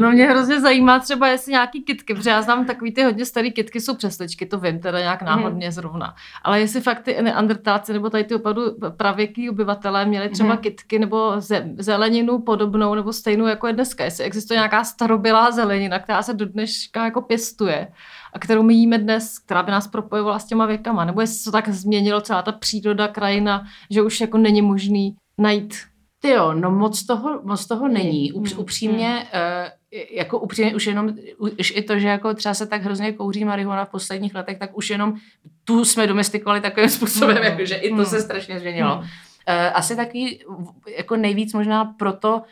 no mě hrozně zajímá třeba, jestli nějaký kitky, protože já znám takový ty hodně starý kitky, jsou přesličky, to vím, teda nějak náhodně zrovna. Ale jestli fakt ty neandertálci nebo tady ty opravdu pravěký obyvatelé měli třeba Mhm. kitky nebo ze, zeleninu podobnou nebo stejnou jako je dneska. Jestli existuje nějaká starobylá zelenina, která se do dneška jako pěstuje a kterou my jíme dnes, která by nás propojovala s těma věkama. Nebo jestli se to tak změnilo celá ta příroda, krajina, že už jako není možný najít Ty jo, no moc toho, moc toho není. Upř, Hmm, upřímně, uh, jako upřímně už jenom, už i to, že jako třeba se tak hrozně kouří marihuana v posledních letech, tak už jenom tu jsme domestikovali takovým způsobem, Hmm, jako, že i to hmm. se strašně změnilo. Hmm. Asi taky jako nejvíc možná proto,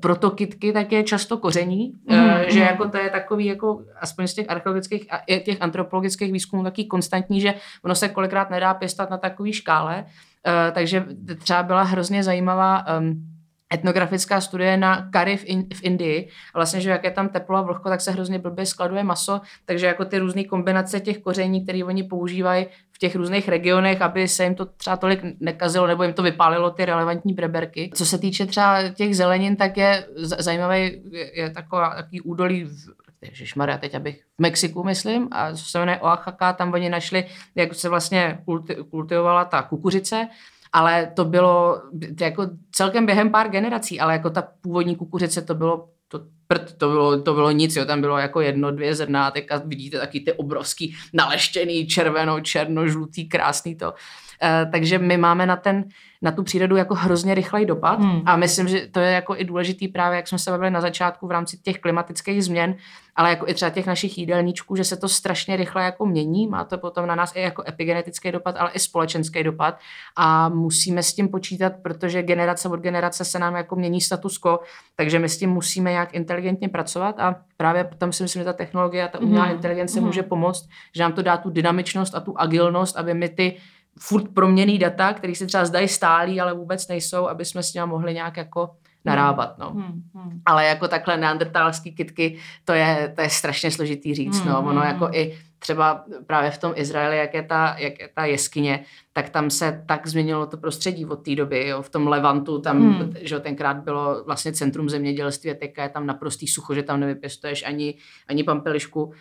proto kytky tak je často koření, Mhm, že mhm. jako to je takový jako aspoň z těch archeologických a těch antropologických výzkumů taky konstantní, že ono se kolikrát nedá pěstovat na takový škále, uh, takže třeba byla hrozně zajímavá um, etnografická studie na kary v, in, v Indii. Vlastně, že jak je tam teplo a vlhko, tak se hrozně blbě skladuje maso, takže jako ty různé kombinace těch koření, které oni používají v těch různých regionech, aby se jim to třeba tolik nekazilo nebo jim to vypálilo ty relevantní breberky. Co se týče třeba těch zelenin, tak je zajímavý, je, je taková, takový údolí v, Ježišmarja, teď abych v Mexiku, myslím, a co se jmenuje Oaxaca, tam oni našli, jak se vlastně kulti, kultivovala ta kukuřice, ale to bylo jako celkem během pár generací, ale jako ta původní kukuřice to bylo to, prd, to bylo, to bylo nic, jo, tam bylo jako jedno, dvě zrna a vidíte taky ty obrovský naleštěný červeno, černo, žlutý, krásný to. Uh, takže my máme na, ten, na tu přírodu jako hrozně rychlej dopad Hmm. a myslím, že to je jako i důležitý právě, jak jsme se bavili na začátku v rámci těch klimatických změn, ale jako i třeba těch našich jídelníčků, že se to strašně rychle jako mění, má to potom na nás i jako epigenetický dopad, ale i společenský dopad a musíme s tím počítat, protože generace od generace se nám jako mění status quo, takže my s tím musíme nějak inteligentně pracovat a právě tam si myslím, že ta technologie a ta umělá Mhm. inteligence Mhm. může pomoct, že nám to dá tu dynamičnost a tu agilnost, aby my ty furt proměný data, které se třeba zdají stálí, ale vůbec nejsou, aby jsme s nimi mohli nějak jako narábat. No. Hmm, hmm. Ale jako takhle neandertalský kitky, to je, to je strašně složitý říct. No. Mm, Ono mm, jako i třeba právě v tom Izraeli, jak je, ta, jak je ta jeskyně, tak tam se tak změnilo to prostředí od té doby. Jo. V tom Levantu, tam, Hmm. že tenkrát bylo vlastně centrum zemědělství a teďka je tam naprostý sucho, že tam nevypěstuješ ani, ani pampelišku. Uh,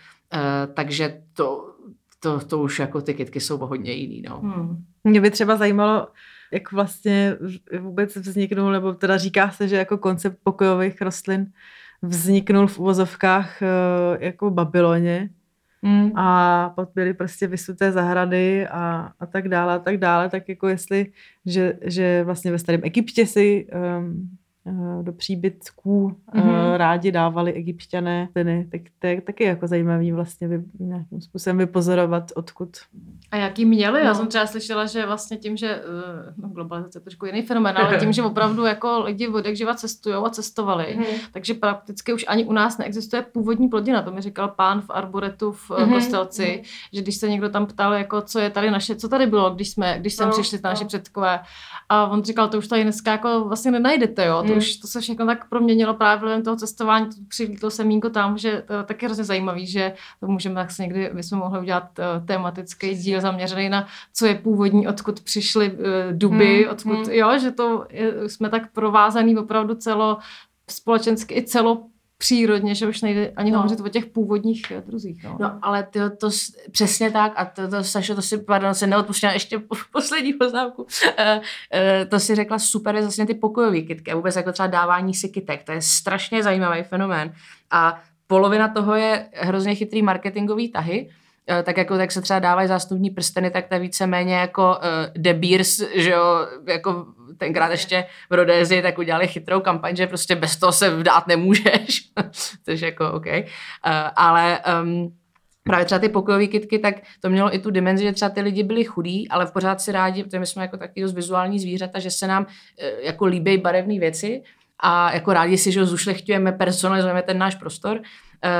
takže to, to, to už jako ty kytky jsou hodně jiný. No. Hmm. Mě by třeba zajímalo, jak vlastně vůbec vzniknul, nebo teda říká se, že jako koncept pokojových rostlin vzniknul v uvozovkách eh, jako v Babyloně Hmm. a pak byly prostě vysuté zahrady a, a tak dále a tak dále, tak jako jestli, že, že vlastně ve starém Egyptě si um, do příbytků mm-hmm. rádi dávali egyptiané syny, tak to je taky jako zajímavý vlastně vy, nějakým způsobem vypozorovat, odkud. A jaký měli? Já No. jsem třeba slyšela, že vlastně tím, že eh, no, globalizace je trošku jiný fenomén, ale tím, že opravdu jako lidi od živa cestují a cestovali, Mhm. takže prakticky už ani u nás neexistuje původní plodina. To mi říkal pán v Arboretu v Mhm, mm Kostelci, že když se někdo tam ptal, jako, co je tady naše, co tady bylo, když jsme, když sem No, přišli naši no. předkové. A on říkal, to už tady dneska jako vlastně nenajdete, jo. To. Už to se všechno tak proměnilo právě vlivem toho cestování, to přivítlo se mínko tam, že to je taky hrozně zajímavý, že to můžeme tak se někdy, bychom mohli udělat uh, tematický díl zaměřený na co je původní, odkud přišly uh, duby, Hmm, odkud, hmm. jo, že to je, jsme tak provázaný opravdu celo společensky i celo přírodně, že už nejde ani No. hovořit o těch původních eh, druzích. No. No, ale ty to přesně tak a to, to Sašo, to si, pardon, se neodpustila ještě po- poslední poznámku. Uh, uh, to si řekla super, je zase ty pokojové kitky a vůbec jako třeba dávání si kytek, to je strašně zajímavý fenomén a polovina toho je hrozně chytrý marketingový tahy, tak jako tak se třeba dávají zástupní prsteny, tak to je víceméně jako uh, De Beers, že jo, jako tenkrát ještě v Rodézi, tak udělali chytrou kampaň, že prostě bez toho se vdát nemůžeš, což jako OK. Uh, ale um, právě třeba ty pokojové kitky, tak to mělo i tu dimenzi, že třeba ty lidi byli chudí, ale v pořád si rádi, protože my jsme jako taky dost vizuální zvířata, že se nám eh, jako líbí barevné věci a jako rádi si, že ho zušlechťujeme, personalizujeme ten náš prostor, Eh,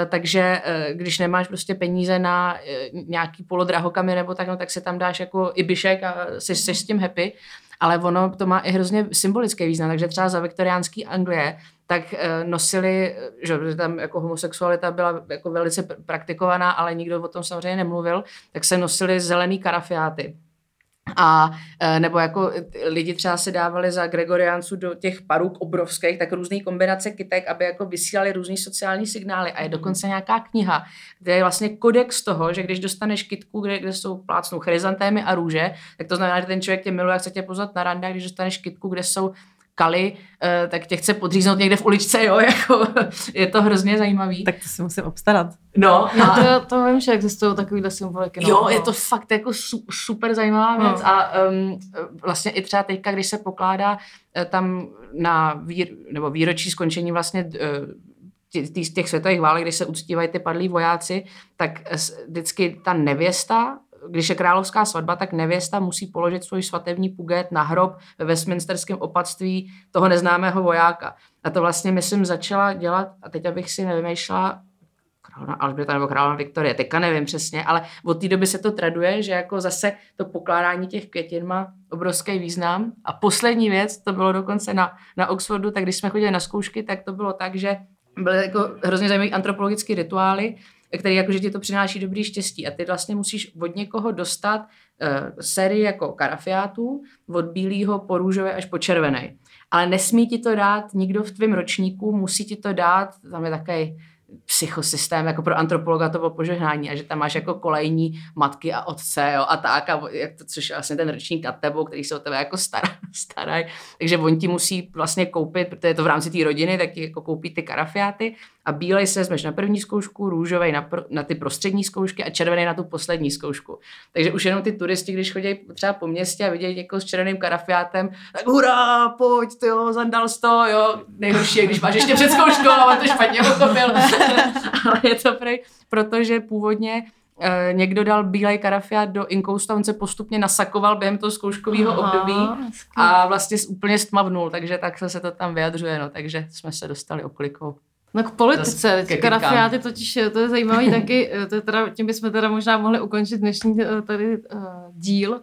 takže eh, když nemáš prostě peníze na eh, nějaký polodrahokamy nebo tak, no, tak se tam dáš jako ibišek a jsi, jsi s tím happy, ale ono to má i hrozně symbolický význam, takže třeba za viktoriánský Anglie tak eh, nosili, že tam jako homosexualita byla jako velice pr- praktikovaná, ale nikdo o tom samozřejmě nemluvil, tak se nosili zelený karafiáty. A eh, nebo jako eh, lidi třeba se dávali za gregoriánců do těch paruk obrovských, tak různé kombinace kytek, aby jako vysílali různý sociální signály. A je dokonce nějaká kniha, kde je vlastně kodex toho, že když dostaneš kytku, kde, kde jsou plácnou chryzantémy a růže, tak to znamená, že ten člověk tě miluje a chce tě pozvat na rande, když dostaneš kytku, kde jsou kaly, eh, tak tě chce podříznout někde v uličce, jo, jako je to hrozně zajímavý. Tak to si musím obstarat. no, No, a, to, to vím, že existují takovýhle symboliky. No. Jo, je to fakt jako su, super zajímavá věc No. a um, vlastně i třeba teďka, když se pokládá eh, tam na vír, nebo výročí skončení vlastně eh, tě- tý- těch světových válek, když se uctívají ty padlí vojáci, tak vždycky ta nevěsta, když je královská svatba, tak nevěsta musí položit svůj svatební puget na hrob ve Westminsterském opatství toho neznámého vojáka. A to vlastně, myslím, začala dělat, a teď abych si nevymýšlela, královna Alžběta nebo královna Viktorie, teďka nevím přesně, ale od té doby se to traduje, že jako zase to pokládání těch květin má obrovský význam. A poslední věc, to bylo dokonce na, na Oxfordu, tak když jsme chodili na zkoušky, tak to bylo tak, že byly jako hrozně zajímavé antropologické rituály, které jakože ti to přináší dobrý štěstí. A ty vlastně musíš od někoho dostat uh, sérii jako karafiátů, od bílého po růžové až po červený. Ale nesmí ti to dát nikdo v tvém ročníku, musí ti to dát, tam je takový psychosystém, jako pro antropologa to bylo požehnání a že tam máš jako kolejní matky a otce jo, a tak, a jak to, což je vlastně ten ročník nad tebou, který se o tebe jako stará, starají. Takže on ti musí vlastně koupit, protože je to v rámci té rodiny, tak ti jako koupí ty karafiáty a bílej se vezmeš na první zkoušku, růžový na, pr- na ty prostřední zkoušky a červený na tu poslední zkoušku. Takže už jenom ty turisti, když chodí třeba po městě a vidějí jako s červeným karafiátem, tak hurá, pojď, ty jo, zandal to, jo. Nejhorší je, když máš ještě před zkouškou a to špatně pochopil. Ale je to prej, protože původně eh, někdo dal bílej karafiát do inkoustu a on se postupně nasakoval během toho zkouškového období a vlastně úplně stmavnul, takže tak se to tam vyjadřuje, no, takže jsme se dostali oklikou. No k politice, ke karafiáty totiž, eh, to je zajímavý taky, eh, to je teda, tím bychom teda možná mohli ukončit dnešní tady uh, díl,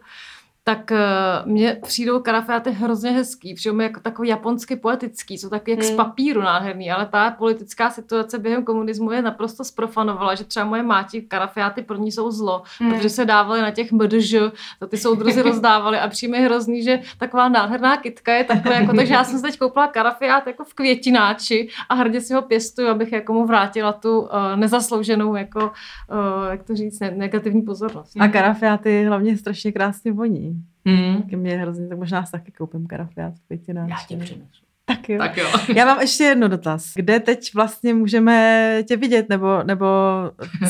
tak uh, mně přijdou karafiáty hrozně hezký, přijdou mi jako takový japonsky poetický, jsou taky jak z Hmm. papíru nádherný, ale ta politická situace během komunismu je naprosto sprofanovala, že třeba moje máti karafiáty pro ní jsou zlo, Hmm. protože se dávaly na těch MDŽ, to ty soudruzi rozdávali a přijme hrozný, že taková nádherná kitka je takové, jako, takže já jsem si teď koupila karafiát jako v květináči a hrdě si ho pěstuju, abych jako mu vrátila tu uh, nezaslouženou, jako, uh, jak to říct, ne- negativní pozornost. A karafiáty hlavně strašně krásně voní. Hmm. Taky mě hrozně, tak možná si taky koupím karafiát v květináči. Já ti přinesu. Tak jo. Tak jo. Já mám ještě jedno dotaz. Kde teď vlastně můžeme tě vidět, nebo, nebo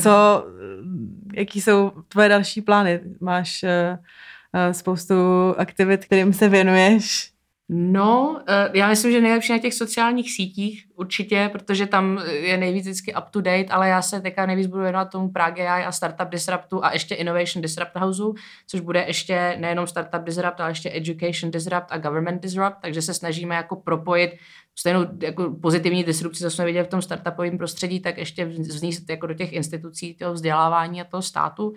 co, jaký jsou tvoje další plány? Máš uh, spoustu aktivit, kterým se věnuješ. No, eh, já myslím, že nejlepší na těch sociálních sítích určitě, protože tam je nejvíc vždycky up to date, ale já se teďka nejvíc budu věnovat tomu Prague AI a Startup Disruptu a ještě Innovation Disrupt Houseu, což bude ještě nejenom Startup Disrupt, ale ještě Education Disrupt a Government Disrupt, takže se snažíme jako propojit stejnou jako pozitivní disrupci, co jsme viděli v tom startupovém prostředí, tak ještě vznést jako do těch institucí toho vzdělávání a toho státu,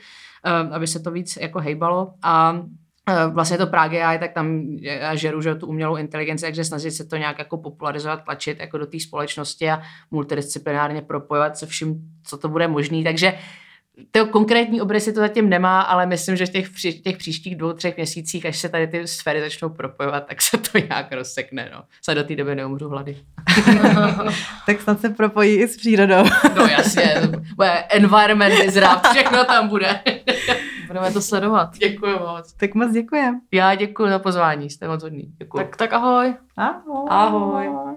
eh, aby se to víc jako hejbalo. A Eh, vlastně to Prague AI, tak tam já žeru, že tu umělou inteligenci, takže snažit se to nějak jako popularizovat, tlačit jako do té společnosti a multidisciplinárně propojovat se vším, co to bude možný. Takže to konkrétní obrysy to zatím nemá, ale myslím, že v těch, při, těch příštích dvou, třech měsících, až se tady ty sféry začnou propojovat, tak se to nějak rozsekne. No. Se do té doby neumřu hlady. tak snad se propojí i s přírodou. no jasně, environment disrupt, všechno tam bude. Budeme to sledovat. Děkuji moc. Tak moc děkujem. Já děkuji za pozvání, jste moc hodný. Děkuji. Tak, tak ahoj. Ahoj. Ahoj.